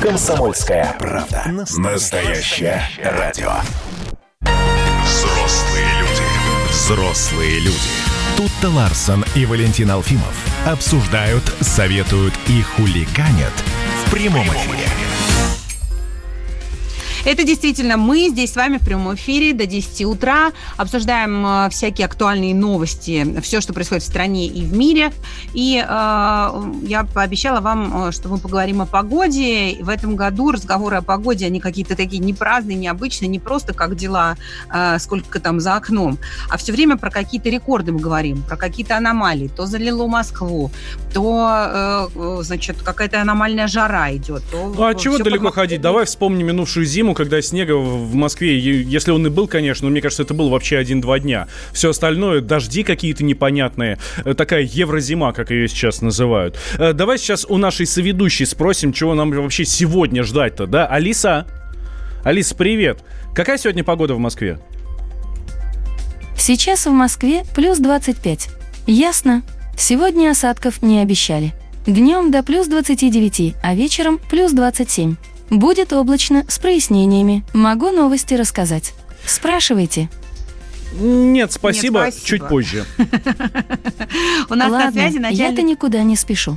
Комсомольская правда. Настоящее радио. Взрослые люди. Взрослые люди. Тут-то Ларсон и Валентин Алфимов обсуждают, советуют и хулиганят в прямом эфире. Это действительно мы здесь с вами в прямом эфире до 10 утра обсуждаем э, всякие актуальные новости, все, что происходит в стране и в мире. И э, я пообещала вам, э, что мы поговорим о погоде. В этом году разговоры о погоде, они какие-то такие не праздные, необычные, не просто как дела, э, сколько там за окном, а все время про какие-то рекорды мы говорим, про какие-то аномалии. То залило Москву, то, э, значит, какая-то аномальная жара идет. То ну, а чего далеко ходить? Давай вспомним минувшую зиму, когда снега в Москве, если он и был, конечно, но мне кажется, это был вообще один-два дня. Все остальное, дожди какие-то непонятные, э, такая еврозима, как ее сейчас называют. Э, давай сейчас у нашей соведущей спросим, чего нам вообще сегодня ждать-то, да? Алиса? Алиса, привет. Какая сегодня погода в Москве? Сейчас в Москве плюс 25. Ясно. Сегодня осадков не обещали. Днем до плюс 29, а вечером плюс 27. Будет облачно, с прояснениями. Могу новости рассказать. Спрашивайте. Нет, спасибо, Нет, спасибо. чуть позже. У нас на связи начальник... я-то никуда не спешу.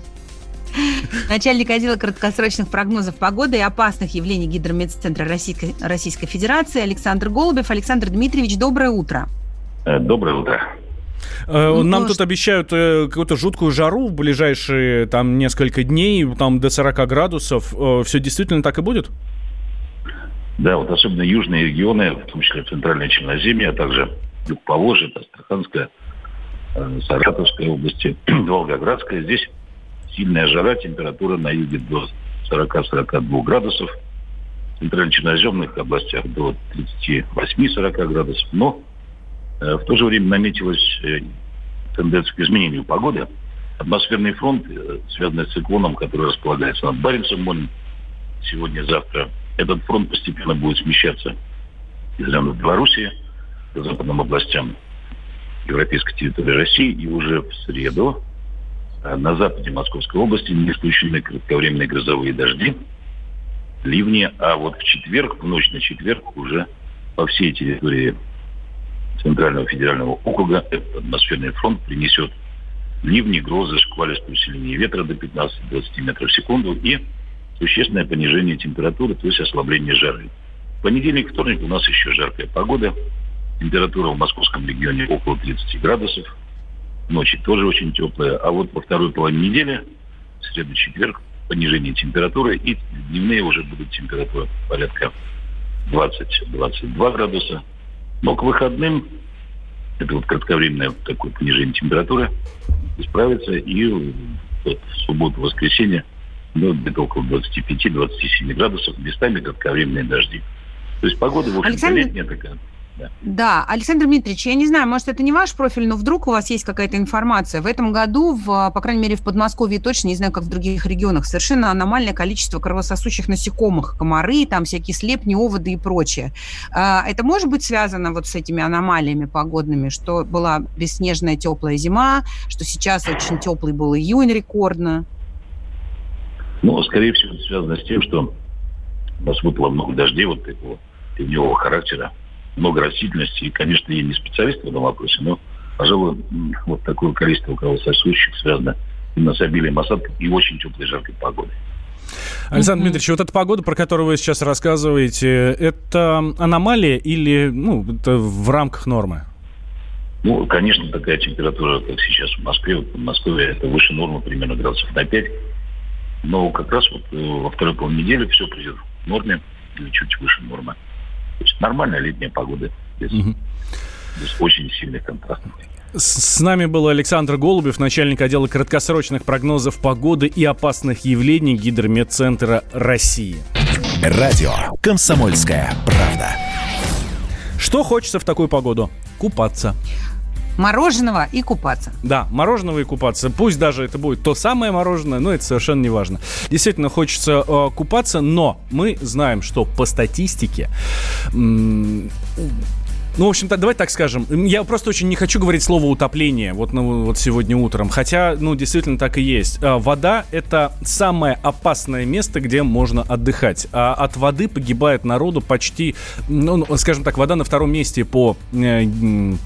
Начальник отдела краткосрочных прогнозов погоды и опасных явлений Гидрометцентра Российской, Российской Федерации Александр Голубев. Александр Дмитриевич, доброе утро. Э, доброе утро. Э, ну, Нам может... тут обещают э, какую-то жуткую жару в ближайшие там несколько дней, там до 40 градусов. Э, Все действительно так и будет? Да, вот особенно южные регионы, в том числе центральная Черноземье, а также юг Поволжья, Астраханская, Саратовская области, Волгоградская. Здесь сильная жара, температура на юге до 40-42 градусов. В центрально-черноземных областях до 38-40 градусов. Но в то же время наметилась э, тенденция к изменению погоды. Атмосферный фронт, э, связанный с циклоном, который располагается над Баренцем морем сегодня-завтра, этот фронт постепенно будет смещаться из района Белоруссии к западным областям европейской территории России. И уже в среду на западе Московской области не исключены кратковременные грозовые дожди, ливни. А вот в четверг, в ночь на четверг уже по всей территории Центрального федерального округа атмосферный фронт принесет ливни, грозы, шквалистое усиление ветра до 15-20 метров в секунду и существенное понижение температуры, то есть ослабление жары. В понедельник, вторник у нас еще жаркая погода. Температура в московском регионе около 30 градусов. Ночи тоже очень теплая. А вот во второй половине недели, среду, четверг, понижение температуры. И дневные уже будут температура порядка 20-22 градуса. Но к выходным это вот кратковременное такое понижение температуры исправится. И вот в субботу, воскресенье ну, где-то около 25-27 градусов, местами кратковременные дожди. То есть погода, в общем-то, Александр... летняя такая. Да. да, Александр Дмитриевич, я не знаю, может, это не ваш профиль, но вдруг у вас есть какая-то информация. В этом году, в, по крайней мере, в Подмосковье точно, не знаю, как в других регионах, совершенно аномальное количество кровососущих насекомых, комары, там всякие слепни, оводы и прочее. А, это может быть связано вот с этими аномалиями погодными, что была бесснежная теплая зима, что сейчас очень теплый был июнь рекордно? Ну, скорее всего, это связано с тем, что у нас выпало много дождей вот такого ливневого характера много растительности. И, конечно, я не специалист в этом вопросе, но, пожалуй, вот такое количество кровососущих связано именно с обилием осадков и очень теплой жаркой погодой. Александр mm-hmm. Дмитриевич, вот эта погода, про которую вы сейчас рассказываете, это аномалия или ну, это в рамках нормы? Ну, конечно, такая температура, как сейчас в Москве, вот в Москве это выше нормы примерно градусов на 5. Но как раз вот э, во второй половине недели все придет в норме или чуть выше нормы. То есть нормальная летняя погода без, угу. без очень сильных контрастов. С нами был Александр Голубев, начальник отдела краткосрочных прогнозов погоды и опасных явлений Гидрометцентра России. Радио «Комсомольская правда». Что хочется в такую погоду? Купаться мороженого и купаться. Да, мороженого и купаться. Пусть даже это будет то самое мороженое, но это совершенно не важно. Действительно, хочется э, купаться, но мы знаем, что по статистике Ну, в общем-то, давайте так скажем. Я просто очень не хочу говорить слово утопление вот, ну, вот сегодня утром. Хотя, ну, действительно так и есть. А, вода — это самое опасное место, где можно отдыхать. А от воды погибает народу почти, ну, ну скажем так, вода на втором месте по э,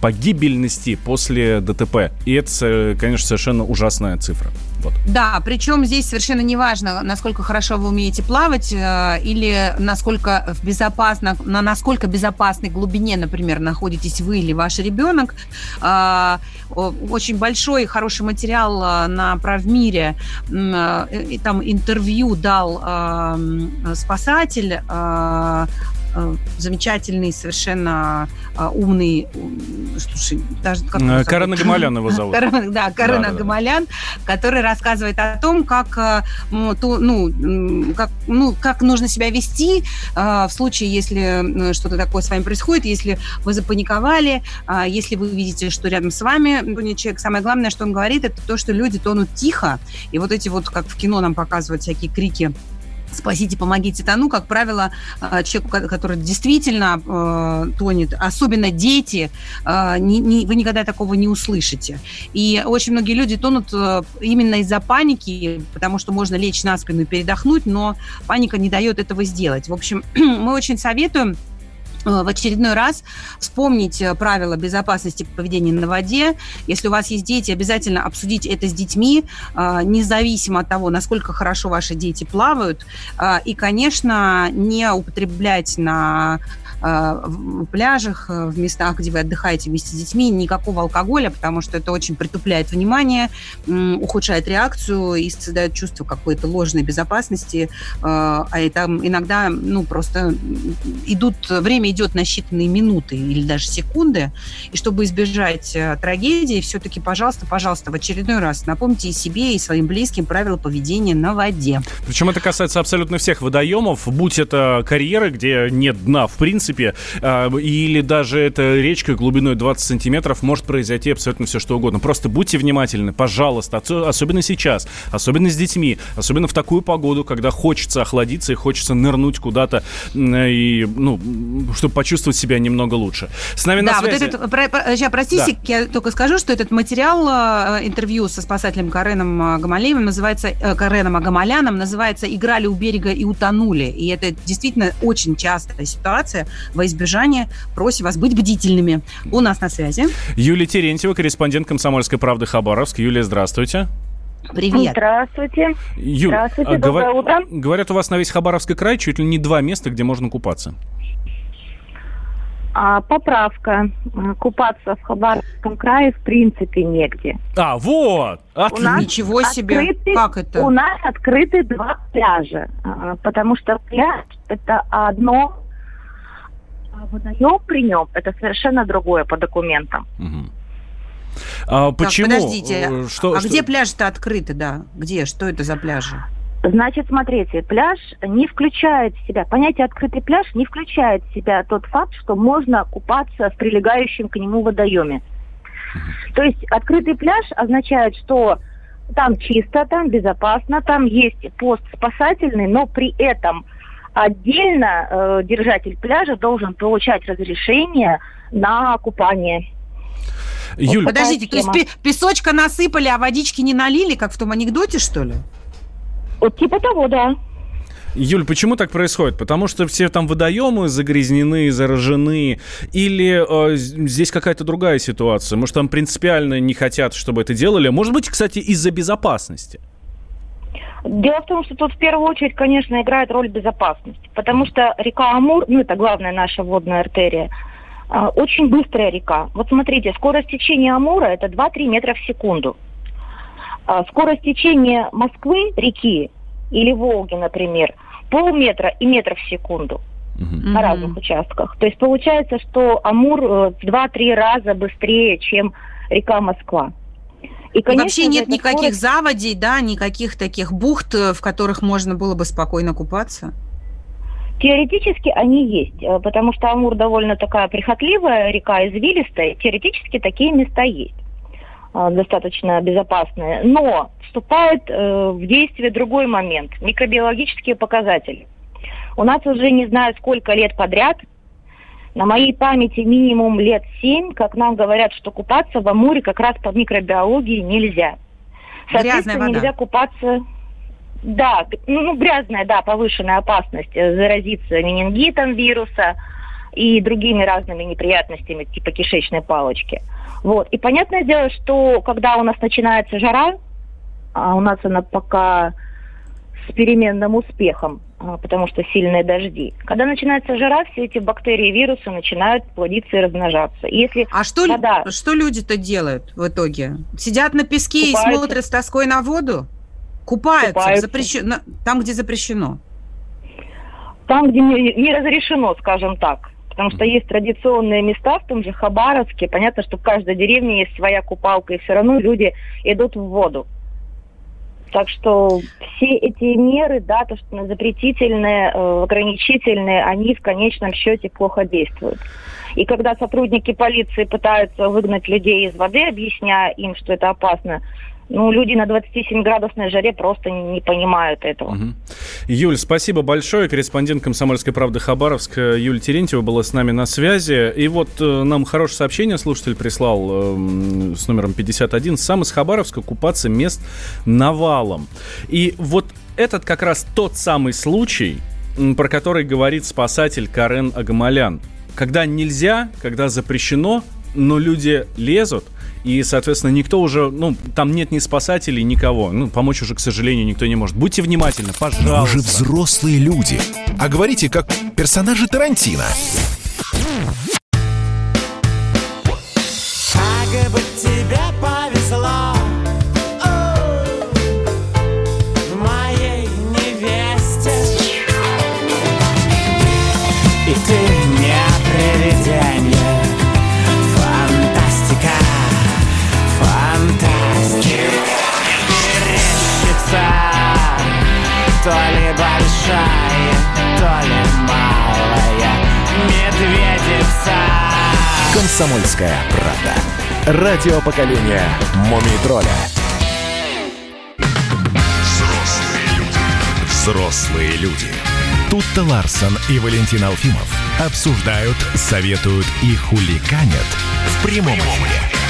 погибельности после ДТП. И это, конечно, совершенно ужасная цифра. Вот. Да, причем здесь совершенно не важно, насколько хорошо вы умеете плавать э, или насколько безопасно, на насколько безопасной глубине, например, находитесь вы или ваш ребенок. Э, очень большой хороший материал э, на Правмире, э, там интервью дал э, спасатель Э, замечательный, совершенно э, умный, слушай, даже как Карена Гамалян его зовут. Карена, да, Карена да, Гамалян, да. который рассказывает о том, как, э, ну, как, ну, как нужно себя вести в случае, если что-то такое с вами происходит, если вы запаниковали, если вы видите, что рядом с вами человек, самое главное, что он говорит, это то, что люди тонут тихо, и вот эти вот, как в кино нам показывают всякие крики спасите, помогите тону, как правило, э, человеку, который действительно э, тонет, особенно дети, э, не, не, вы никогда такого не услышите. И очень многие люди тонут э, именно из-за паники, потому что можно лечь на спину и передохнуть, но паника не дает этого сделать. В общем, мы очень советуем в очередной раз вспомнить э, правила безопасности поведения на воде. Если у вас есть дети, обязательно обсудить это с детьми, э, независимо от того, насколько хорошо ваши дети плавают. И, конечно, не употреблять на Э, в пляжах, э, в местах, где вы отдыхаете вместе с детьми, никакого алкоголя, потому что это очень притупляет внимание, ухудшает реакцию и создает чувство какой-то ложной безопасности. Э, а там иногда, ну, просто идут, время идет на считанные минуты или даже секунды. И чтобы избежать трагедии, все-таки, пожалуйста, пожалуйста, в очередной раз напомните и себе, и своим близким правила поведения на воде. Причем это касается абсолютно всех водоемов, будь это карьеры, где нет дна в принципе, принципе, а, или даже эта речка глубиной 20 сантиметров, может произойти абсолютно все, что угодно. Просто будьте внимательны, пожалуйста, особенно сейчас, особенно с детьми, особенно в такую погоду, когда хочется охладиться и хочется нырнуть куда-то, и, ну, чтобы почувствовать себя немного лучше. С нами да, на связи... вот этот, про, про, сейчас, простите, да. я только скажу, что этот материал э, интервью со спасателем Кареном э, Гамалеевым называется, э, Кареном Агамаляном называется «Играли у берега и утонули». И это действительно очень частая ситуация, во избежание просим вас быть бдительными. У нас на связи. Юлия Терентьева, корреспондент «Комсомольской правды» Хабаровск. Юлия, здравствуйте. Привет. Здравствуйте. Юль, Здравствуйте, а, доброе говор... утро. Говорят, у вас на весь Хабаровский край чуть ли не два места, где можно купаться. А, поправка. Купаться в Хабаровском крае в принципе негде. А, вот! От... Ничего себе! Открыты, как это? У нас открыты два пляжа, а, потому что пляж – это одно а водоем при нем это совершенно другое по документам. Угу. А почему? Так, подождите, э, что, а что... где пляжи-то открыты, да? Где? Что это за пляжи? Значит, смотрите, пляж не включает в себя, понятие открытый пляж не включает в себя тот факт, что можно купаться в прилегающем к нему водоеме. То есть открытый пляж означает, что там чисто, там безопасно, там есть пост спасательный, но при этом Отдельно э, держатель пляжа должен получать разрешение на купание. Юль, вот подождите, то есть песочка насыпали, а водички не налили, как в том анекдоте, что ли? Вот типа того, да. Юль, почему так происходит? Потому что все там водоемы загрязнены, заражены, или э, здесь какая-то другая ситуация? Может, там принципиально не хотят, чтобы это делали? Может быть, кстати, из-за безопасности? Дело в том, что тут в первую очередь, конечно, играет роль безопасности, потому что река Амур, ну это главная наша водная артерия, а, очень быстрая река. Вот смотрите, скорость течения Амура это 2-3 метра в секунду. А, скорость течения Москвы, реки, или Волги, например, полметра и метр в секунду угу. на разных участках. То есть получается, что Амур э, в 2-3 раза быстрее, чем река Москва. И, конечно, вообще нет никаких скорость... заводей, да, никаких таких бухт, э, в которых можно было бы спокойно купаться? Теоретически они есть, э, потому что Амур довольно такая прихотливая река, извилистая. Теоретически такие места есть э, достаточно безопасные. Но вступает в действие другой момент – микробиологические показатели. У нас уже не знаю сколько лет подряд На моей памяти минимум лет семь, как нам говорят, что купаться в Амуре как раз по микробиологии нельзя. Соответственно, нельзя купаться да, ну, ну, грязная, да, повышенная опасность заразиться менингитом вируса и другими разными неприятностями, типа кишечной палочки. Вот. И понятное дело, что когда у нас начинается жара, а у нас она пока с переменным успехом, потому что сильные дожди. Когда начинается жара, все эти бактерии и вирусы начинают плодиться и размножаться. И если а что, вода... что люди-то делают в итоге? Сидят на песке Купаются. и смотрят с тоской на воду? Купаются, Купаются. Запрещено, там, где запрещено. Там, где не, не разрешено, скажем так. Потому что есть традиционные места в том же Хабаровске. Понятно, что в каждой деревне есть своя купалка, и все равно люди идут в воду. Так что все эти меры, да, то, что запретительные, э, ограничительные, они в конечном счете плохо действуют. И когда сотрудники полиции пытаются выгнать людей из воды, объясняя им, что это опасно, ну, люди на 27-градусной жаре просто не понимают этого. Угу. Юль, спасибо большое. Корреспондент «Комсомольской правды» Хабаровск Юль Терентьева была с нами на связи. И вот э, нам хорошее сообщение слушатель прислал э, с номером 51. Сам из Хабаровска купаться мест навалом. И вот этот как раз тот самый случай, про который говорит спасатель Карен Агамалян. Когда нельзя, когда запрещено, но люди лезут, и, соответственно, никто уже, ну, там нет ни спасателей, никого. Ну, помочь уже, к сожалению, никто не может. Будьте внимательны, пожалуйста. Вы же взрослые люди. А говорите, как персонажи Тарантино. То ли большая, то ли малая медведица Комсомольская правда. Радио поколения Мумий тролля. Взрослые люди. Взрослые люди. Тут-то Ларсон и Валентин Алфимов обсуждают, советуют и хуликанят в прямом эфире.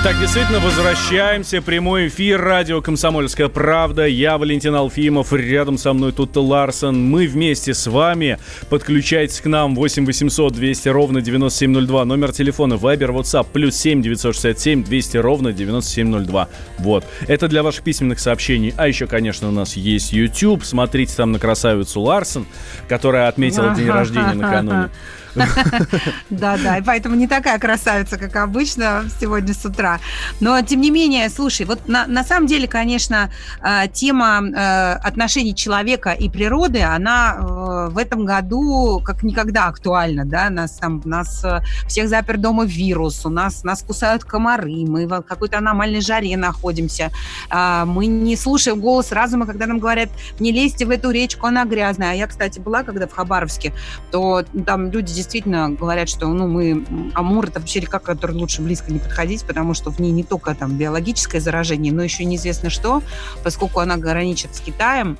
Итак, действительно, возвращаемся. Прямой эфир. Радио «Комсомольская правда». Я Валентин Алфимов. Рядом со мной тут Ларсон. Мы вместе с вами. Подключайтесь к нам 8 800 200 ровно 9702. Номер телефона Viber, WhatsApp. Плюс 7 967 200 ровно 9702. Вот. Это для ваших письменных сообщений. А еще, конечно, у нас есть YouTube. Смотрите там на красавицу Ларсон, которая отметила день рождения накануне. Да, да, и поэтому не такая красавица, как обычно сегодня с утра. Но, тем не менее, слушай, вот на, на самом деле, конечно, э, тема э, отношений человека и природы, она э, в этом году как никогда актуальна, да, нас там, нас всех запер дома вирус, у нас, нас кусают комары, мы в какой-то аномальной жаре находимся, а, мы не слушаем голос разума, когда нам говорят, не лезьте в эту речку, она грязная. А я, кстати, была когда в Хабаровске, то там люди действительно говорят, что ну, мы, Амур это вообще река, к которой лучше близко не подходить, потому что в ней не только там биологическое заражение, но еще неизвестно что, поскольку она граничит с Китаем,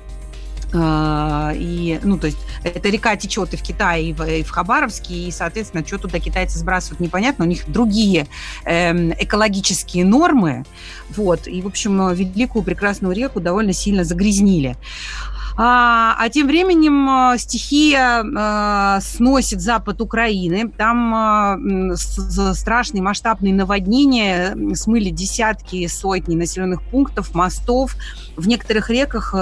а, и, ну, то есть эта река течет и в Китае, и в, и в Хабаровске, и, соответственно, что туда китайцы сбрасывают, непонятно. У них другие э, экологические нормы, вот. И, в общем, великую прекрасную реку довольно сильно загрязнили. А, а тем временем э, стихия а, сносит запад Украины. Там а, с, страшные масштабные наводнения смыли десятки, сотни населенных пунктов, мостов. В некоторых реках,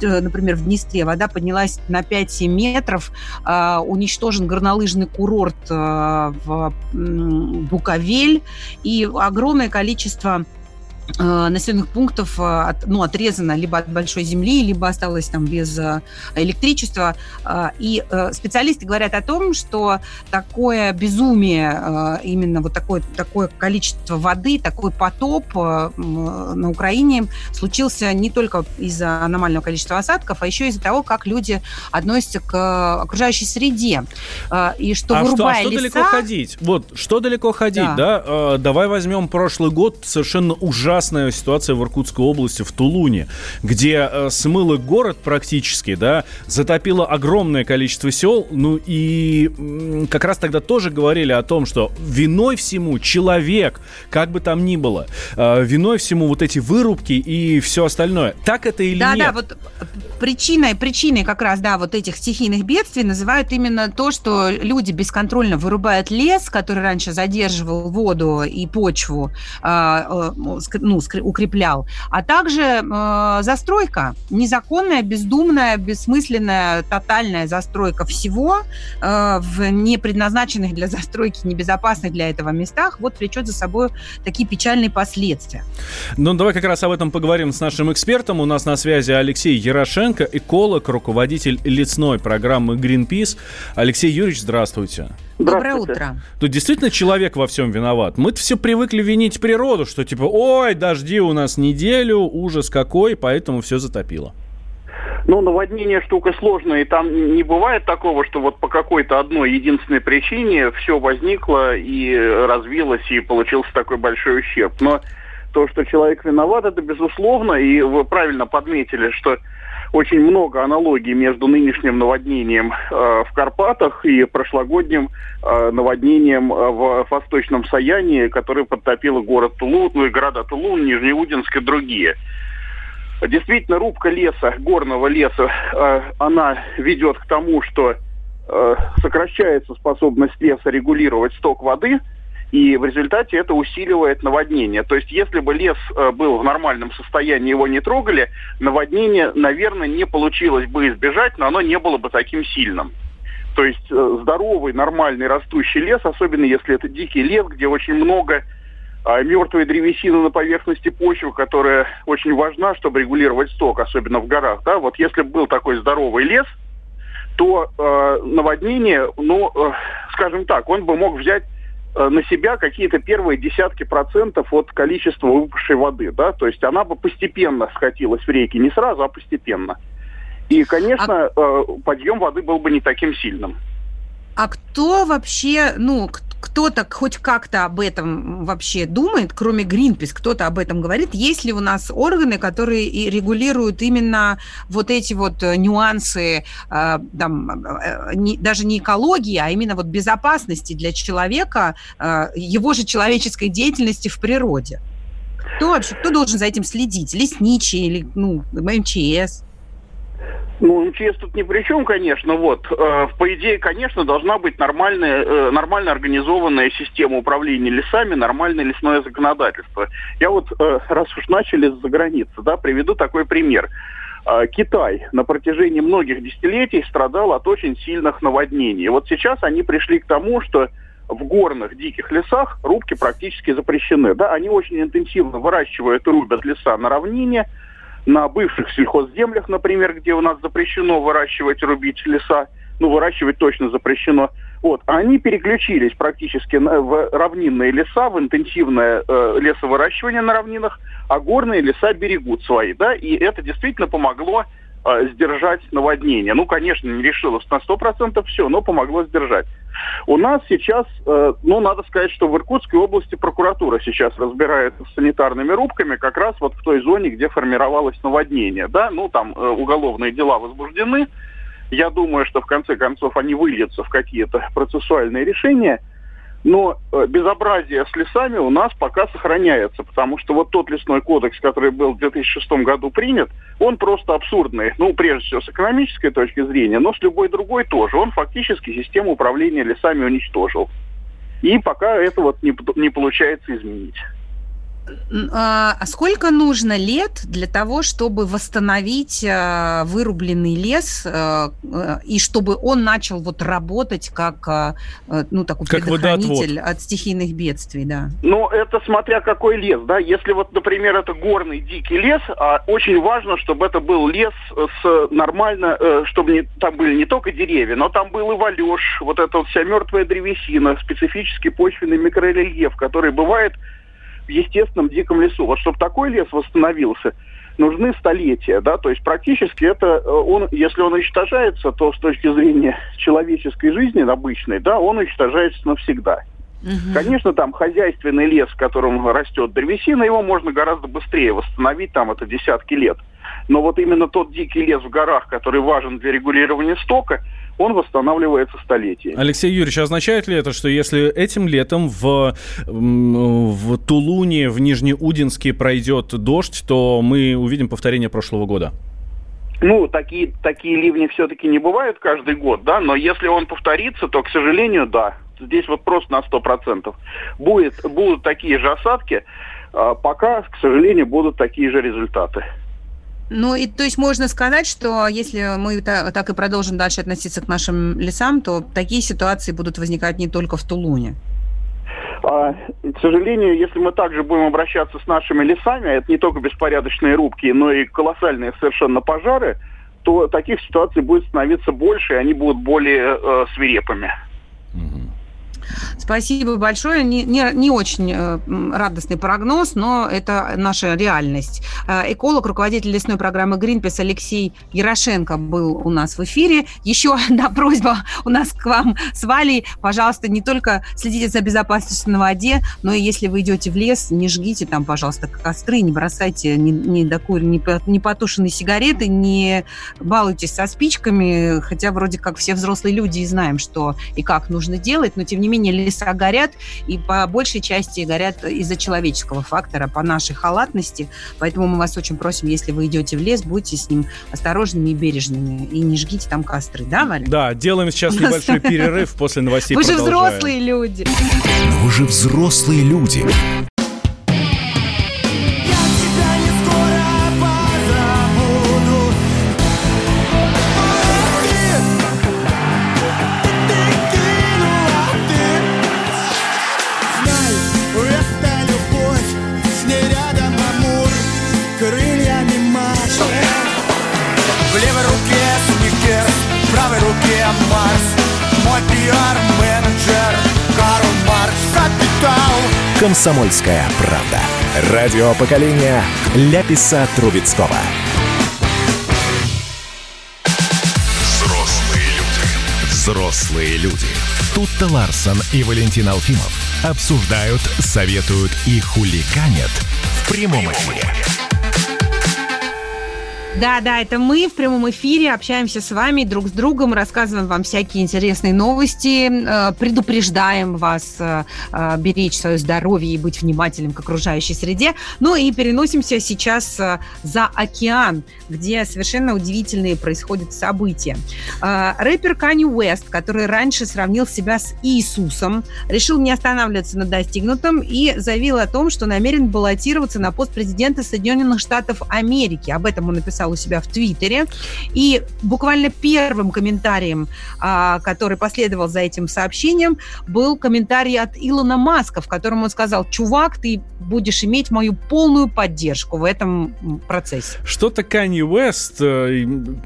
например, в Днестре, вода поднялась на 5-7 метров. А, уничтожен горнолыжный курорт а, в Буковель. И огромное количество Э, населенных пунктов э, ну, отрезано либо от большой земли, либо осталось там без э, электричества. И специалисты говорят о том, что такое безумие, именно вот такое, такое количество воды, такой потоп на Украине случился не только из-за аномального количества осадков, а еще из-за того, как люди относятся к окружающей среде. И что а вырубая что, а что леса... далеко ходить? Вот, что далеко ходить, да? да? Давай возьмем прошлый год, совершенно ужасный ужасная ситуация в Иркутской области, в Тулуне, где э, смыло город практически, да, затопило огромное количество сел, ну и как раз тогда тоже говорили о том, что виной всему человек, как бы там ни было, э, виной всему вот эти вырубки и все остальное. Так это или да, нет? Да, вот причиной, причиной как раз, да, вот этих стихийных бедствий называют именно то, что люди бесконтрольно вырубают лес, который раньше задерживал воду и почву, а, э, ну, укреплял, а также э, застройка, незаконная, бездумная, бессмысленная, тотальная застройка всего э, в непредназначенных для застройки, небезопасных для этого местах, вот влечет за собой такие печальные последствия. Ну, давай как раз об этом поговорим с нашим экспертом. У нас на связи Алексей Ярошенко, эколог, руководитель лесной программы Greenpeace. Алексей Юрьевич, здравствуйте. Доброе утро. Тут действительно человек во всем виноват. Мы все привыкли винить природу, что типа, ой, дожди у нас неделю, ужас какой, поэтому все затопило. Ну, наводнение штука сложная, и там не бывает такого, что вот по какой-то одной единственной причине все возникло и развилось, и получился такой большой ущерб. Но то, что человек виноват, это безусловно, и вы правильно подметили, что очень много аналогий между нынешним наводнением э, в Карпатах и прошлогодним э, наводнением э, в Восточном Саянии, которое подтопило город Тулун, ну и города Тулун, Нижнеудинск и другие. Действительно, рубка леса, горного леса, э, она ведет к тому, что э, сокращается способность леса регулировать сток воды – и в результате это усиливает наводнение. То есть если бы лес э, был в нормальном состоянии, его не трогали, наводнение, наверное, не получилось бы избежать, но оно не было бы таким сильным. То есть э, здоровый, нормальный растущий лес, особенно если это дикий лес, где очень много а, мертвой древесины на поверхности почвы, которая очень важна, чтобы регулировать сток, особенно в горах. Да? Вот если бы был такой здоровый лес, то э, наводнение, ну, э, скажем так, он бы мог взять на себя какие-то первые десятки процентов от количества выпавшей воды, да, то есть она бы постепенно скатилась в реки, не сразу, а постепенно. И, конечно, а... подъем воды был бы не таким сильным. А кто вообще, ну, кто-то хоть как-то об этом вообще думает, кроме Greenpeace, кто-то об этом говорит? Есть ли у нас органы, которые и регулируют именно вот эти вот э, нюансы, э, там, э, не, даже не экологии, а именно вот безопасности для человека, его же человеческой деятельности в природе? Кто вообще, кто должен за этим следить? Лесничие или, ну, МЧС? Ну, МЧС тут ни при чем, конечно. Вот, э, по идее, конечно, должна быть нормальная, э, нормально организованная система управления лесами, нормальное лесное законодательство. Я вот, э, раз уж начали за границы, да, приведу такой пример. Э, Китай на протяжении многих десятилетий страдал от очень сильных наводнений. Вот сейчас они пришли к тому, что в горных диких лесах рубки практически запрещены. Да, они очень интенсивно выращивают и рубят леса на равнине, на бывших сельхозземлях, например, где у нас запрещено выращивать, рубить леса, ну, выращивать точно запрещено. Вот, они переключились практически в равнинные леса, в интенсивное э, лесовыращивание на равнинах, а горные леса берегут свои, да, и это действительно помогло сдержать наводнение. Ну, конечно, не решилось на 100% все, но помогло сдержать. У нас сейчас, э, ну, надо сказать, что в Иркутской области прокуратура сейчас разбирается с санитарными рубками как раз вот в той зоне, где формировалось наводнение, да, ну, там э, уголовные дела возбуждены. Я думаю, что в конце концов они выльются в какие-то процессуальные решения – но э, безобразие с лесами у нас пока сохраняется, потому что вот тот лесной кодекс, который был в 2006 году принят, он просто абсурдный. Ну, прежде всего, с экономической точки зрения, но с любой другой тоже. Он фактически систему управления лесами уничтожил. И пока это вот не, не получается изменить. А, а сколько нужно лет для того, чтобы восстановить а, вырубленный лес а, и чтобы он начал вот работать как ну такой как предохранитель водоотвод. от стихийных бедствий, да? Ну это смотря какой лес, да. Если вот, например, это горный дикий лес, очень важно, чтобы это был лес с нормально, э, чтобы не, там были не только деревья, но там был и валеж, вот эта вот вся мертвая древесина, специфический почвенный микрорельеф, который бывает естественном диком лесу. Вот чтобы такой лес восстановился, нужны столетия, да, то есть практически это, э, он, если он уничтожается, то с точки зрения человеческой жизни обычной, да, он уничтожается навсегда. Угу. Конечно, там хозяйственный лес, в котором растет древесина, его можно гораздо быстрее восстановить, там это десятки лет. Но вот именно тот дикий лес в горах, который важен для регулирования стока, он восстанавливается столетиями. Алексей Юрьевич, означает ли это, что если этим летом в, в Тулуне, в Нижнеудинске пройдет дождь, то мы увидим повторение прошлого года? Ну, такие, такие ливни все-таки не бывают каждый год, да, но если он повторится, то, к сожалению, да. Здесь вот просто на 100%. Будет, будут такие же осадки, а пока, к сожалению, будут такие же результаты. Ну, и то есть можно сказать, что если мы так и продолжим дальше относиться к нашим лесам, то такие ситуации будут возникать не только в Тулуне. А, к сожалению, если мы также будем обращаться с нашими лесами, а это не только беспорядочные рубки, но и колоссальные совершенно пожары, то таких ситуаций будет становиться больше, и они будут более э, свирепыми. Спасибо большое. Не, не, не очень э, радостный прогноз, но это наша реальность. Э, эколог, руководитель лесной программы Greenpeace Алексей Ярошенко был у нас в эфире. Еще одна просьба у нас к вам с Валей. Пожалуйста, не только следите за безопасностью на воде, но и если вы идете в лес, не жгите там, пожалуйста, костры, не бросайте ни, ни, докур, ни, ни потушенные сигареты, не балуйтесь со спичками, хотя вроде как все взрослые люди и знаем, что и как нужно делать, но тем не менее леса горят, и по большей части горят из-за человеческого фактора, по нашей халатности. Поэтому мы вас очень просим, если вы идете в лес, будьте с ним осторожными и бережными, и не жгите там костры, да, Валя? Да, делаем сейчас небольшой перерыв после новостей. Вы же взрослые люди. Вы же взрослые люди. «Комсомольская правда». Радио поколения Ляписа Трубецкого. Взрослые люди. Взрослые люди. Тут-то Ларсон и Валентин Алфимов обсуждают, советуют и хуликанят в прямом эфире. Да, да, это мы в прямом эфире общаемся с вами друг с другом, рассказываем вам всякие интересные новости, э, предупреждаем вас э, э, беречь свое здоровье и быть внимательным к окружающей среде. Ну и переносимся сейчас за океан, где совершенно удивительные происходят события. Рэпер Канни Уэст, который раньше сравнил себя с Иисусом, решил не останавливаться на достигнутом и заявил о том, что намерен баллотироваться на пост президента Соединенных Штатов Америки. Об этом он написал написал у себя в Твиттере. И буквально первым комментарием, а, который последовал за этим сообщением, был комментарий от Илона Маска, в котором он сказал, чувак, ты будешь иметь мою полную поддержку в этом процессе. Что-то Канье Уэст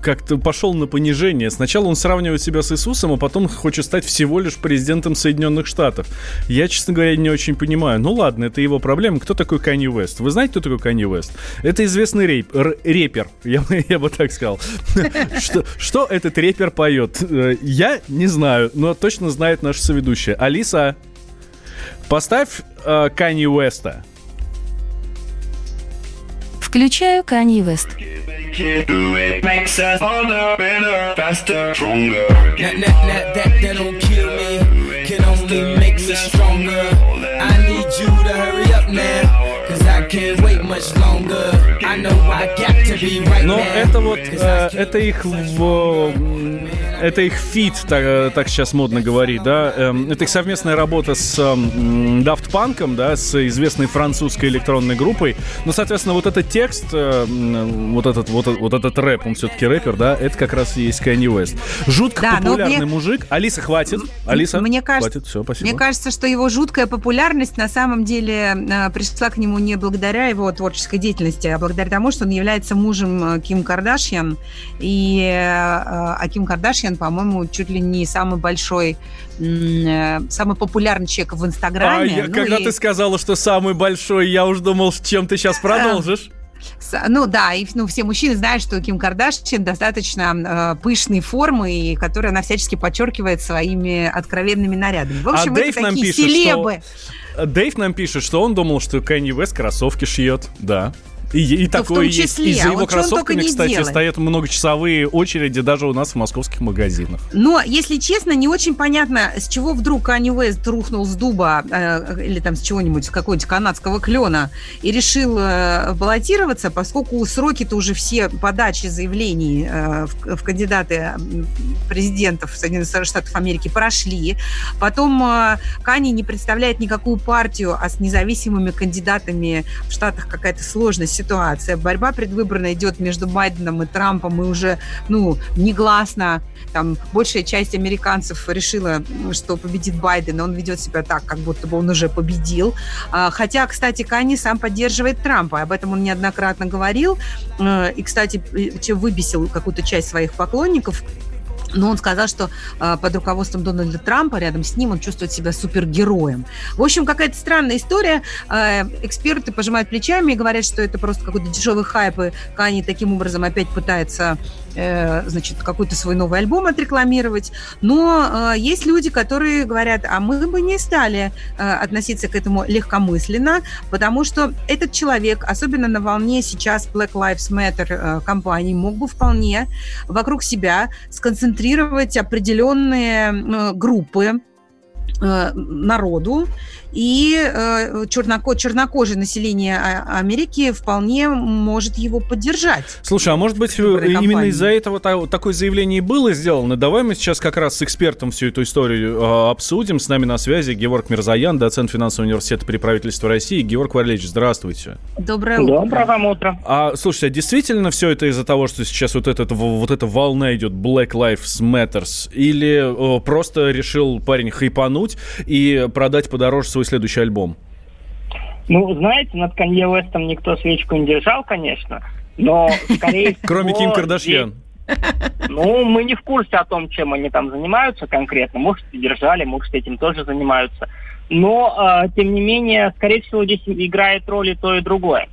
как-то пошел на понижение. Сначала он сравнивает себя с Иисусом, а потом хочет стать всего лишь президентом Соединенных Штатов. Я, честно говоря, не очень понимаю. Ну ладно, это его проблема. Кто такой Канье Уэст? Вы знаете, кто такой Канье Уэст? Это известный рейп, репер я, я бы так сказал. что, что этот репер поет? Э, я не знаю, но точно знает наша соведущая. Алиса, поставь э, Канни Уэста. Включаю Канни Вест. I need you to hurry up now, cause I can't wait much longer. Но это вот, э, это их в, это их feat, так, так сейчас модно говорить, да. Эм, это их совместная работа с эм, Daft Punk, да, с известной французской электронной группой. Ну, соответственно, вот этот текст, э, вот этот, вот, вот этот рэп, он все-таки рэпер, да, это как раз и есть Kanye West. Жутко да, популярный мне... мужик. Алиса, хватит. Алиса, мне кажется, хватит, все, спасибо. Мне кажется, что его жуткая популярность на самом деле э, пришла к нему не благодаря его творческой деятельности, а благодаря тому, что он является мужем Ким Кардашьян. И а Ким Кардашьян Кардашьян, по-моему, чуть ли не самый большой, э, самый популярный человек в Инстаграме. А я, ну когда и... ты сказала, что самый большой, я уж думал, чем ты сейчас продолжишь. Ну да, и ну, все мужчины знают, что Ким Кардашьян достаточно э, пышной формы, и которую она всячески подчеркивает своими откровенными нарядами. В общем, а Дэйв это нам такие пишет, селебы. Что... Дэйв нам пишет, что он думал, что Кэнни Уэст кроссовки шьет. Да. И, и Ну, в такое есть. И за А его вот он только кроссовками, кстати, делает. стоят многочасовые очереди даже у нас в московских магазинах. Но, если честно, не очень понятно, с чего вдруг Канни Уэст рухнул с дуба э, или там с чего-нибудь, с какого-нибудь канадского клена и решил э, баллотироваться, поскольку сроки-то уже все подачи заявлений э, в, в кандидаты президентов Соединенных Штатов Америки прошли. Потом э, Канни не представляет никакую партию, а с независимыми кандидатами в Штатах какая-то сложная ситуация. Борьба предвыборная идет между Байденом и Трампом, и уже, ну, негласно там большая часть американцев решила, что победит Байден, он ведет себя так, как будто бы он уже победил. А, Хотя, кстати, Канни сам поддерживает Трампа, об этом он неоднократно говорил, Э, и, кстати, выбесил какую-то часть своих поклонников, но он сказал, что э, под руководством Дональда Трампа рядом с ним он чувствует себя супергероем. В общем, какая-то странная история. Э, эксперты пожимают плечами и говорят, что это просто какой-то дешевый хайп, и Кани таким образом опять пытается значит, какой-то свой новый альбом отрекламировать. Но э, есть люди, которые говорят, а мы бы не стали э, относиться к этому легкомысленно, потому что этот человек, особенно на волне сейчас Black Lives Matter э, компании, мог бы вполне вокруг себя сконцентрировать определенные э, группы э, народу, и э, черноко, чернокожее население А- Америки вполне может его поддержать. Слушай, а может быть, Выборы именно из-за этого та- такое заявление и было сделано? Давай мы сейчас как раз с экспертом всю эту историю э, обсудим. С нами на связи Георг Мирзаян, доцент финансового университета при правительстве России. Георг Валерьевич, здравствуйте. Доброе утро. Доброе вам утро. А, слушайте, а действительно все это из-за того, что сейчас вот, этот, вот эта волна идет Black Lives Matters? Или э, просто решил парень хайпануть и продать подороже свой следующий альбом? Ну, знаете, над Канье Уэстом никто свечку не держал, конечно, но, скорее всего... Кроме Ким Кардашьян. Ну, мы не в курсе о том, чем они там занимаются конкретно. Может, держали, может, этим тоже занимаются. Но, э, тем не менее, скорее всего, здесь играет роль и то, и другое.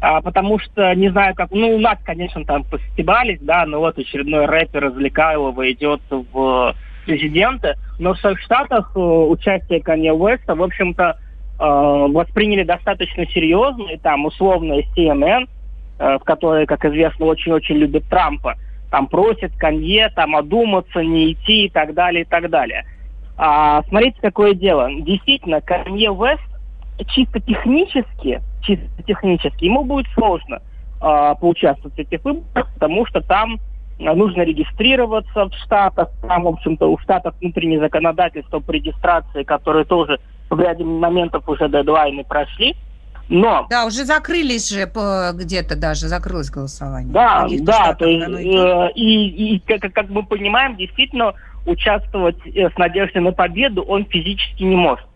А, потому что, не знаю, как... Ну, у нас, конечно, там постебались, да, но вот очередной рэпер развлекаемого идет в президенты. Но в Соединенных Штатах э, участие Канье Уэста, в общем-то, э, восприняли достаточно серьезно. И там условно CNN, э, в которой, как известно, очень-очень любит Трампа, там просит Канье там одуматься, не идти и так далее, и так далее. А, смотрите, какое дело. Действительно, Канье Уэст чисто технически, чисто технически, ему будет сложно а, поучаствовать в этих выборах, потому что там нужно регистрироваться в Штатах, там, в общем-то, у Штатов внутреннее законодательство по регистрации, которые тоже в ряде моментов уже дедлайны прошли. Но Да, уже закрылись же где-то даже, закрылось голосование. Да, да, штатах то есть, э, и, и как, как мы понимаем, действительно участвовать э, с надеждой на победу он физически не может.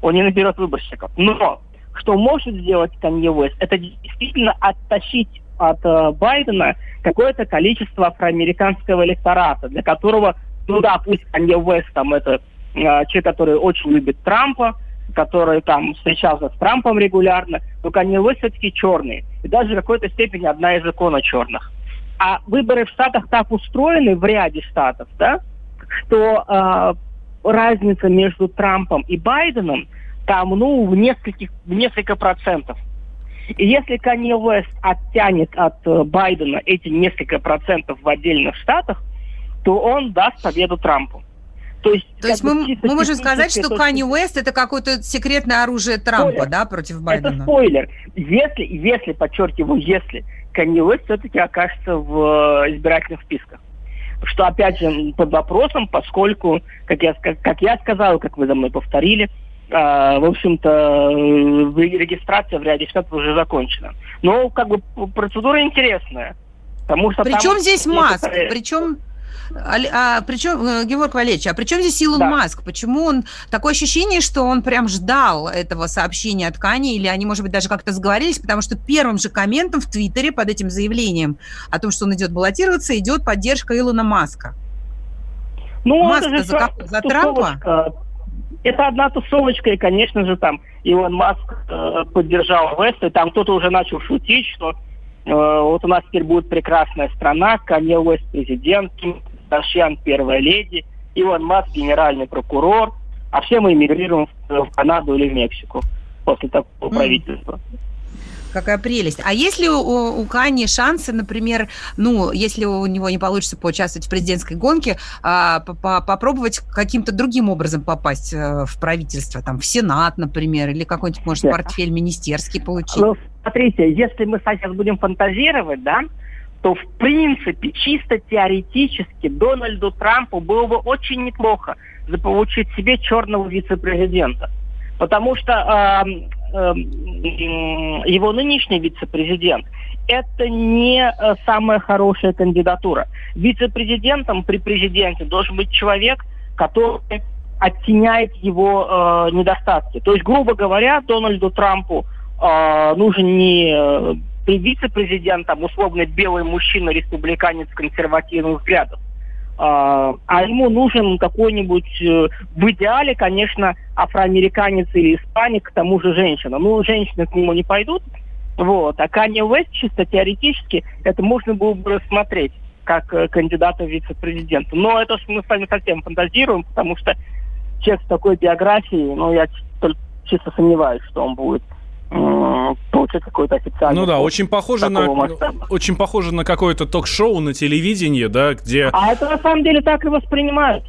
Он не наберет выборщиков. Но что может сделать Канье Уэст, это действительно оттащить от э, Байдена какое-то количество афроамериканского электората, для которого, ну да, пусть Канье Уэст там это э, человек, который очень любит Трампа, который там встречался с Трампом регулярно, но Канье Уэст все-таки черный. И даже в какой-то степени одна из икона черных. А выборы в Штатах так устроены, в ряде штатов, да, что э, разница между Трампом и Байденом там, ну, в нескольких, в несколько процентов. И если Канье Уэст оттянет от э, Байдена эти несколько процентов в отдельных штатах, то он даст победу Трампу. То есть, То есть мы, мы можем сказать, что Канни Уэст это какое-то секретное оружие Трампа, Спойлер. да, против Это Байдена? спойлер. Если, если, подчеркиваю, если Канье Уэст все-таки окажется в э, избирательных списках. Что, опять же, под вопросом, поскольку, как я, как, как я сказал, как вы за мной повторили, в общем-то, регистрация в ряде штатов уже закончена. Но, как бы, процедура интересная. Потому что Причем там здесь Маск? некоторые- Причем, Али- а, причем, э, Георг Валерьевич, а при чем здесь Илон Да. Маск? Почему он... Такое ощущение, что он прям ждал этого сообщения от Кани, или они, может быть, даже как-то сговорились, потому что первым же комментом в Твиттере под этим заявлением о том, что он идет баллотироваться, идет поддержка Илона Маска. Ну, Маск-то это же за? За Трампа? Это одна тусовочка, и, конечно же, там Илон Маск э, поддержал Веста, и там кто-то уже начал шутить, что вот у нас теперь будет прекрасная страна, Канье Уэст президент, Ким Кардашьян первая леди, Иван Маск генеральный прокурор, а все мы эмигрируем в Канаду или в Мексику после такого правительства. Какая прелесть. А если у, у Кани шансы, например, ну, если у него не получится поучаствовать в президентской гонке, а, по попробовать каким-то другим образом попасть э, в правительство, там, в Сенат, например, или какой-нибудь, может, да. портфель министерский получить? Ну, смотрите, если мы сейчас будем фантазировать, да, то в принципе, чисто теоретически Дональду Трампу было бы очень неплохо заполучить себе черного вице-президента. Потому что э, его нынешний вице-президент, это не э, самая хорошая кандидатура. Вице-президентом при президенте должен быть человек, который оттеняет его э, недостатки. То есть, грубо говоря, Дональду Трампу э, нужен не э, вице-президент, там, условно, белый мужчина, республиканец консервативных взглядов, а, а ему нужен какой-нибудь, э, в идеале, конечно, афроамериканец или испаник, к тому же женщина. Ну, женщины к нему не пойдут, вот. А Канье Уэст чисто теоретически это можно было бы рассмотреть как э, кандидата в вице-президента. Но это мы с вами совсем фантазируем, потому что человек с такой биографией, ну, я только чисто сомневаюсь, что он будет получить какой-то официальный. Ну да, очень похоже на масштаба. очень похоже на какое-то ток-шоу на телевидении, да, где. А это на самом деле так и воспринимают.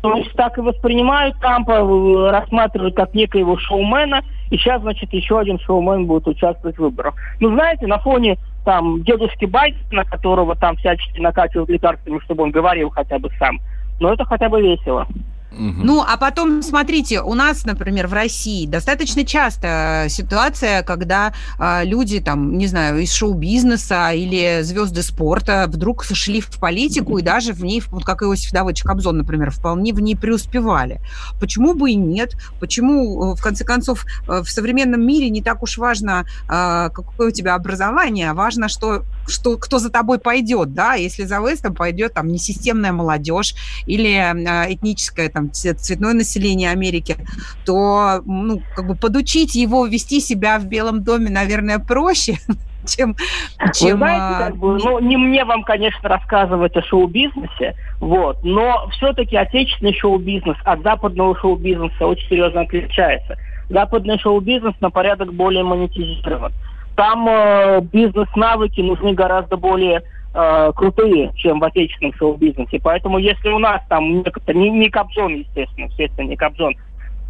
То есть так и воспринимают Трампа, э, рассматривают как некоего шоумена, и сейчас, значит, еще один шоумен будет участвовать в выборах. Ну, знаете, на фоне там дедушки Байдена, которого там всячески накачивают лекарствами, чтобы он говорил хотя бы сам, но это хотя бы весело. Угу. Ну, а потом, смотрите, у нас, например, в России достаточно часто ситуация, когда э, люди, там, не знаю, из шоу-бизнеса или звезды спорта вдруг сошли в политику и даже в ней, вот как Иосиф Давыдович Кобзон, например, вполне в ней преуспевали. Почему бы и нет? Почему, э, в конце концов, э, в современном мире не так уж важно, э, какое у тебя образование, а важно, что, что, кто за тобой пойдет, да? Если за Вестом пойдет там несистемная молодежь или э, этническая там, цветное население Америки, то, ну, как бы подучить его вести себя в Белом доме, наверное, проще, чем... чем Вы знаете, а, как бы, ну, не мне вам, конечно, рассказывать о шоу-бизнесе, вот, но все-таки отечественный шоу-бизнес от западного шоу-бизнеса очень серьезно отличается. Западный шоу-бизнес на порядок более монетизирован. Там э, бизнес-навыки нужны гораздо более э, крутые, чем в отечественном шоу-бизнесе. Поэтому если у нас там не, не Кобзон, естественно, естественно, не Кобзон,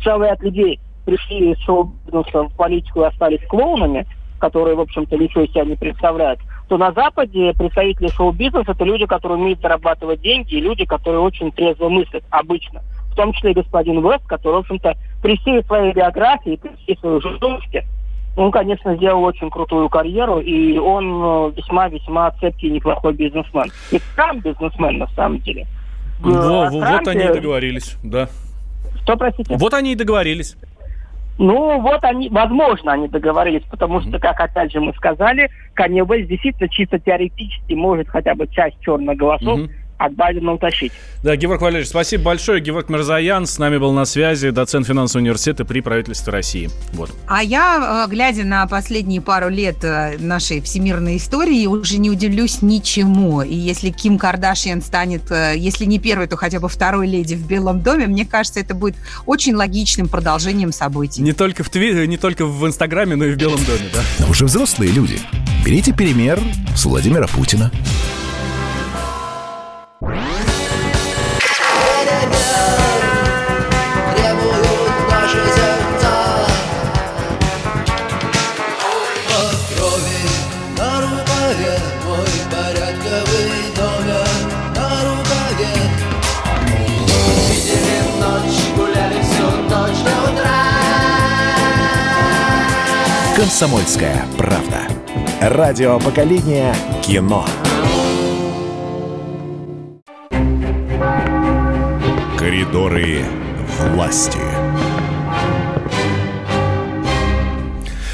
целый ряд людей пришли из шоу-бизнеса в политику и остались клоунами, которые, в общем-то, ничего из себя не представляют, то на Западе представители шоу-бизнеса это люди, которые умеют зарабатывать деньги, и люди, которые очень трезво мыслят обычно. В том числе и господин Вест, который, в общем-то, при всей своей биографии, при всей своей жестокости, он, конечно, сделал очень крутую карьеру, и он весьма-весьма цепкий, неплохой бизнесмен. И сам бизнесмен, на самом деле. Во, Трампе... Вот они и договорились, да. Что, простите? Вот они и договорились. Ну, вот они, возможно, они договорились, потому что, как опять же мы сказали, Канье действительно чисто теоретически может хотя бы часть черных голосов mm-hmm от Байдена утащить. Да, Георг Валерьевич, спасибо большое. Георг Мирзаян с нами был на связи, доцент финансового университета при правительстве России. Вот. А я, э, глядя на последние пару лет э, нашей всемирной истории, уже не удивлюсь ничему. И если Ким Кардашьян станет, э, если не первой, то хотя бы второй леди в Белом доме, мне кажется, это будет очень логичным продолжением событий. Не только в Твиттере, не только в Инстаграме, но и в Белом доме, да? Но уже взрослые люди. Берите пример с Владимира Путина. «Комсомольская правда». Радио поколения кино. Коридоры власти.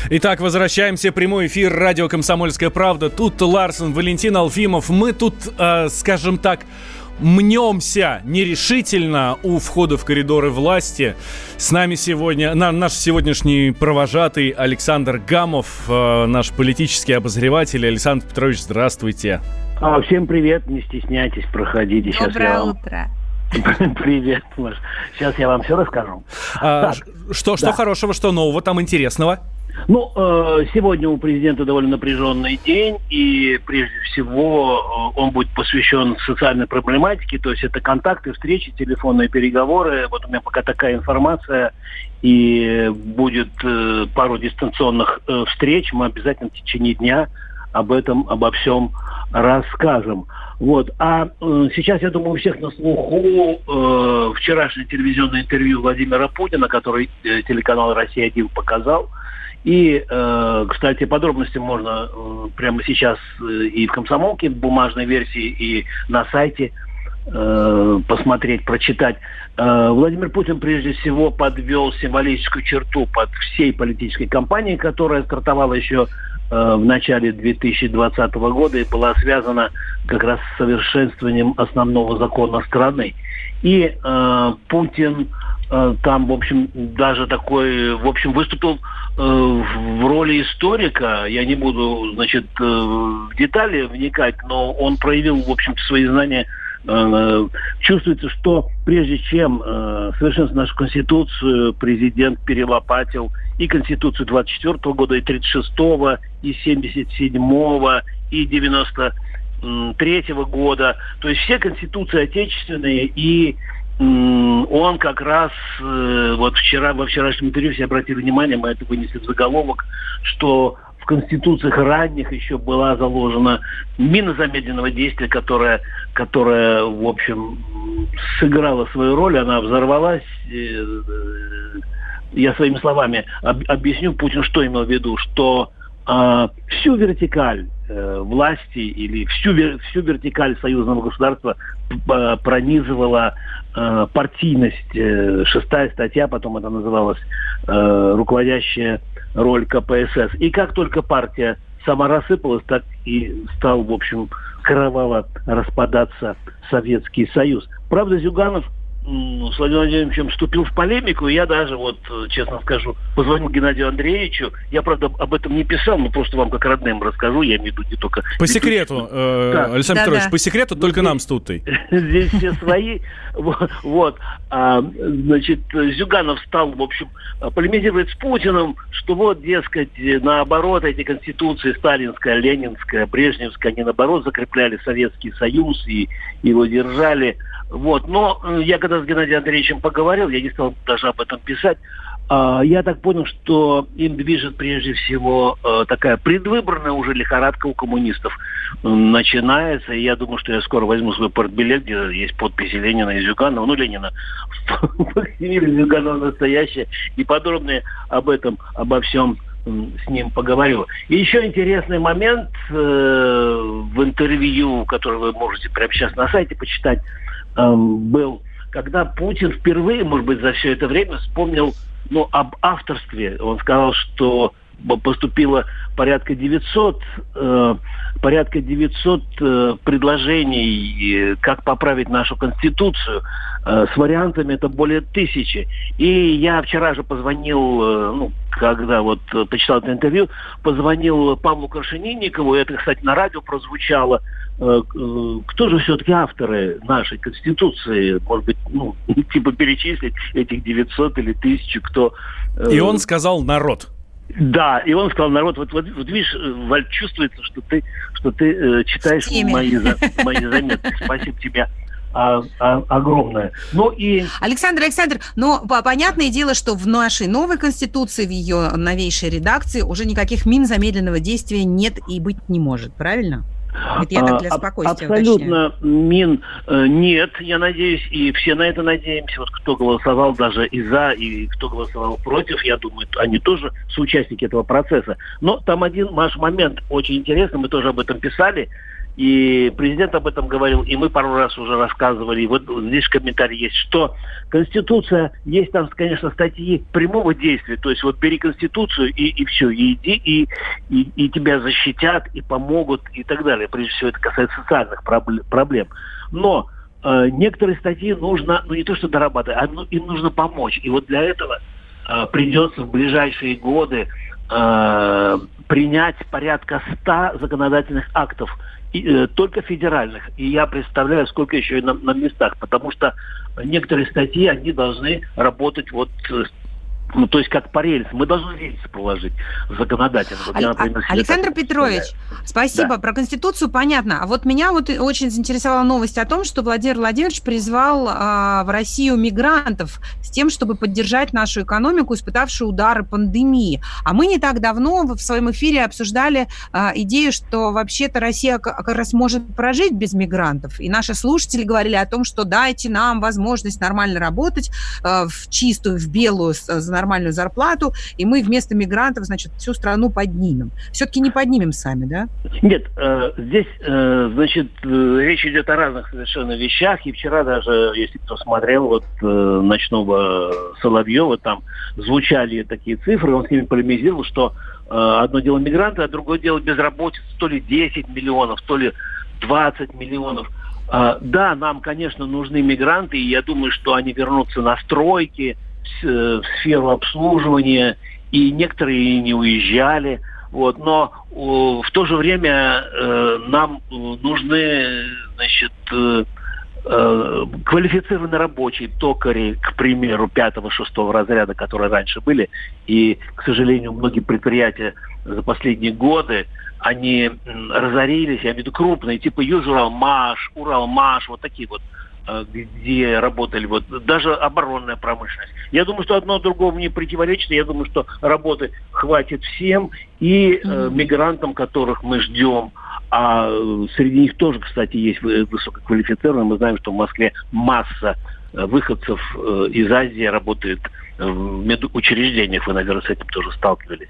Итак, возвращаемся. Прямой эфир радио «Комсомольская правда». Тут Ларсен, Валентин Алфимов. Мы тут, э, скажем так, мнемся нерешительно у входа в коридоры власти. С нами сегодня на, наш сегодняшний провожатый Александр Гамов, э, наш политический обозреватель. Александр Петрович, здравствуйте. А, всем привет, не стесняйтесь, проходите. Сейчас Доброе я вам... утро. Привет, Маш. Сейчас я вам все расскажу. А, Так, что, что да. хорошего, что нового там интересного? Ну, э, сегодня у президента довольно напряженный день, и прежде всего э, он будет посвящен социальной проблематике, то есть это контакты, встречи, телефонные переговоры. Вот у меня пока такая информация, и будет э, пару дистанционных встреч. Мы обязательно в течение дня об этом, обо всем расскажем. Вот. А сейчас, я думаю, у всех на слуху э, вчерашнее телевизионное интервью Владимира Путина, который телеканал «Россия-1» показал. И, э, кстати, подробности можно э, прямо сейчас э, и в «Комсомолке», в бумажной версии, и на сайте посмотреть, прочитать. Владимир Путин прежде всего подвел символическую черту под всей политической кампанией, которая стартовала еще в начале 2020 года и была связана как раз с совершенствованием основного закона страны. И э, Путин там, в общем, даже такой, в общем, выступил э, в роли историка. Я не буду, значит, э, в детали вникать, но он проявил, в общем свои знания Э, чувствуется, что прежде чем э, совершенствовать нашу Конституцию, президент перелопатил и Конституцию 24 года, и 36-го, и 77-го, и 93-го года. То есть все Конституции отечественные, и он как раз э, вот вчера, во вчерашнем интервью все обратили внимание, мы это вынесли в заголовок, что в конституциях ранних еще была заложена мина замедленного действия, которая, которая в общем, сыграла свою роль, она взорвалась. Э, э, Я своими словами об- объясню Путин, что имел в виду, что а, всю вертикаль э, власти или всю, всю вертикаль союзного государства п- пронизывала э, партийность. Э, шестая статья, потом это называлось э, руководящая роль КПСС. И как только партия сама рассыпалась, так и стал, в общем, кроваво распадаться Советский Союз. Правда, Зюганов с Владимиром Владимировичем вступил в полемику, и я даже, вот, честно скажу, позвонил Геннадию Андреевичу. Я, правда, об этом не писал, но просто вам как родным расскажу, я имею в виду не только... По секрету, э, Да. Александр Да-да. Петрович, по секрету только нам с Тутой. Здесь все свои. Вот. вот. А, значит, Зюганов стал, в общем, полемизировать с Путиным, что вот, дескать, наоборот, эти конституции сталинская, ленинская, брежневская, они, наоборот, закрепляли Советский Союз и его держали. Вот. Но э, я когда с Геннадием Андреевичем поговорил, я не стал даже об этом писать, а, я так понял, что им движет прежде всего э, такая предвыборная уже лихорадка у коммунистов начинается. И я думаю, что я скоро возьму свой портбилет, где есть подписи Ленина и Зюганова. Ну, Ленина Зюганова настоящая. И подробнее об этом, обо всем с ним поговорю. И еще интересный момент э, в интервью, которое вы можете прямо сейчас на сайте почитать, был, когда Путин впервые, может быть, за все это время вспомнил ну, об авторстве. Он сказал, что поступило порядка 900, э, порядка 900 э, предложений, как поправить нашу Конституцию. Э, с вариантами это более тысячи. И я вчера же позвонил, э, ну, когда вот э, почитал это интервью, позвонил Павлу Крашенинникову, это, кстати, на радио прозвучало, Э, э, кто же все-таки авторы нашей Конституции? Может быть, ну, типа перечислить этих 900 или 1000, кто... И он сказал народ. Да, и он сказал, народ, вот, вот, вот видишь, Валь, чувствуется, что ты, что ты э, читаешь мои, за- мои заметки. Спасибо тебе а, а, огромное. Ну и Александр Александр, но по- понятное дело, что в нашей новой конституции, в ее новейшей редакции уже никаких мин замедленного действия нет и быть не может, правильно? Это я так для А, спокойствия Абсолютно мин э, нет, я надеюсь, и все на это надеемся. Вот кто голосовал даже и за, и кто голосовал против, я думаю, они тоже соучастники этого процесса. Но там один, Маш, момент очень интересный, мы тоже об этом писали, и президент об этом говорил, и мы пару раз уже рассказывали, и вот здесь комментарий есть, что Конституция, есть там, конечно, статьи прямого действия, то есть вот бери Конституцию и, и все, и иди, и, и, и тебя защитят, и помогут, и так далее. Прежде всего, это касается социальных проблем. Но э, некоторые статьи нужно, ну не то что дорабатывать, а ну, им нужно помочь. И вот для этого э, придется в ближайшие годы э, принять порядка 100 законодательных актов, и, э, только федеральных. И я представляю, сколько еще и на, на местах, потому что некоторые статьи, они должны работать вот э, ну, то есть как по рельсам. Мы должны рельсы положить законодательно. Вот я, например, Александр Петрович, спасибо. Да. Про Конституцию понятно. А вот меня вот очень заинтересовала новость о том, что Владимир Владимирович призвал а, в Россию мигрантов с тем, чтобы поддержать нашу экономику, испытавшую удары пандемии. А мы не так давно в своем эфире обсуждали а, идею, что вообще-то Россия как раз может прожить без мигрантов. И наши слушатели говорили о том, что дайте нам возможность нормально работать а, в чистую, в белую, за нормальную зарплату, и мы вместо мигрантов, значит, всю страну поднимем. Все-таки не поднимем сами, да? Нет, э, здесь, э, значит, э, речь идет о разных совершенно вещах. И вчера даже, если кто смотрел, вот ночного Соловьева, там звучали такие цифры, он с ними полемизировал, что одно дело мигранты, а другое дело безработица, то ли 10 миллионов, то ли 20 миллионов. Uh, да, нам, конечно, нужны мигранты, и я думаю, что они вернутся на стройки, в сферу обслуживания, и некоторые не уезжали. Вот, но э, в то же время э, нам нужны значит, э, э, квалифицированные рабочие, токари, к примеру, пятого-шестого разряда, которые раньше были. И, к сожалению, многие предприятия за последние годы, они разорились, я имею в виду крупные, типа Южуралмаш, Уралмаш, вот такие вот Э, где работали вот даже оборонная промышленность. Я думаю, что одно другому не противоречит. Я думаю, что работы хватит всем и э, мигрантам, которых мы ждем. А э, среди них тоже, кстати, есть высококвалифицированные. Мы знаем, что в Москве масса э, выходцев из Азии работает в медучреждениях. Вы, наверное, с этим тоже сталкивались.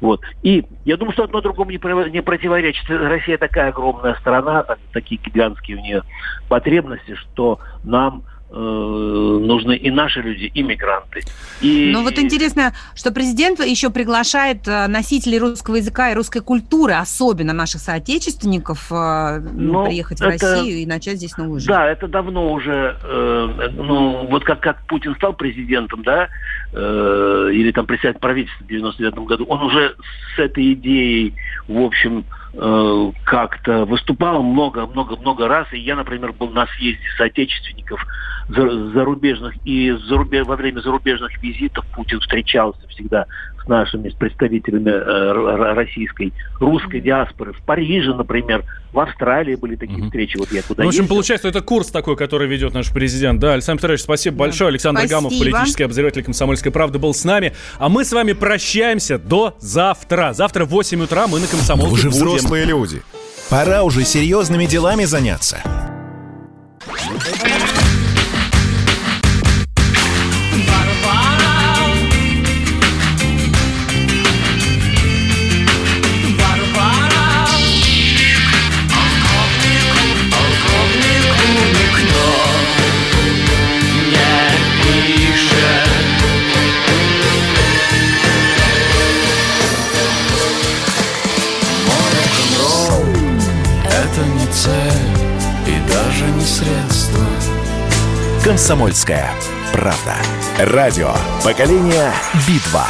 Вот. И я думаю, что одно другому не, противоречит. Россия такая огромная страна, так, такие гигантские у нее потребности, что нам Э, нужны и наши люди, и мигранты. И... Ну вот интересно, что президент еще приглашает э, носителей русского языка и русской культуры, особенно наших соотечественников, э, ну, ну, приехать это... в Россию и начать здесь новую жизнь. Да, это давно уже, э, ну вот как, как Путин стал президентом, да, э, или там председатель правительства в 99 году, он уже с этой идеей, в общем, э, как-то выступал много-много-много раз, и я, например, был на съезде соотечественников зарубежных, и зарубеж, во время зарубежных визитов Путин встречался всегда с нашими представителями э, российской, русской диаспоры. В Париже, например, в Австралии были такие угу. встречи. Вот я куда ну, В общем, ездил. получается, это курс такой, который ведет наш президент. Да, Александр Петрович, спасибо да. большое. Александр спасибо. Гамов, политический обозреватель «Комсомольской правды», был с нами. А мы с вами прощаемся до завтра. Завтра в 8 утра мы на «Комсомолке» Вы же будем. взрослые люди. Пора уже серьезными делами заняться. «Комсомольская правда». Радио «Поколение Битва».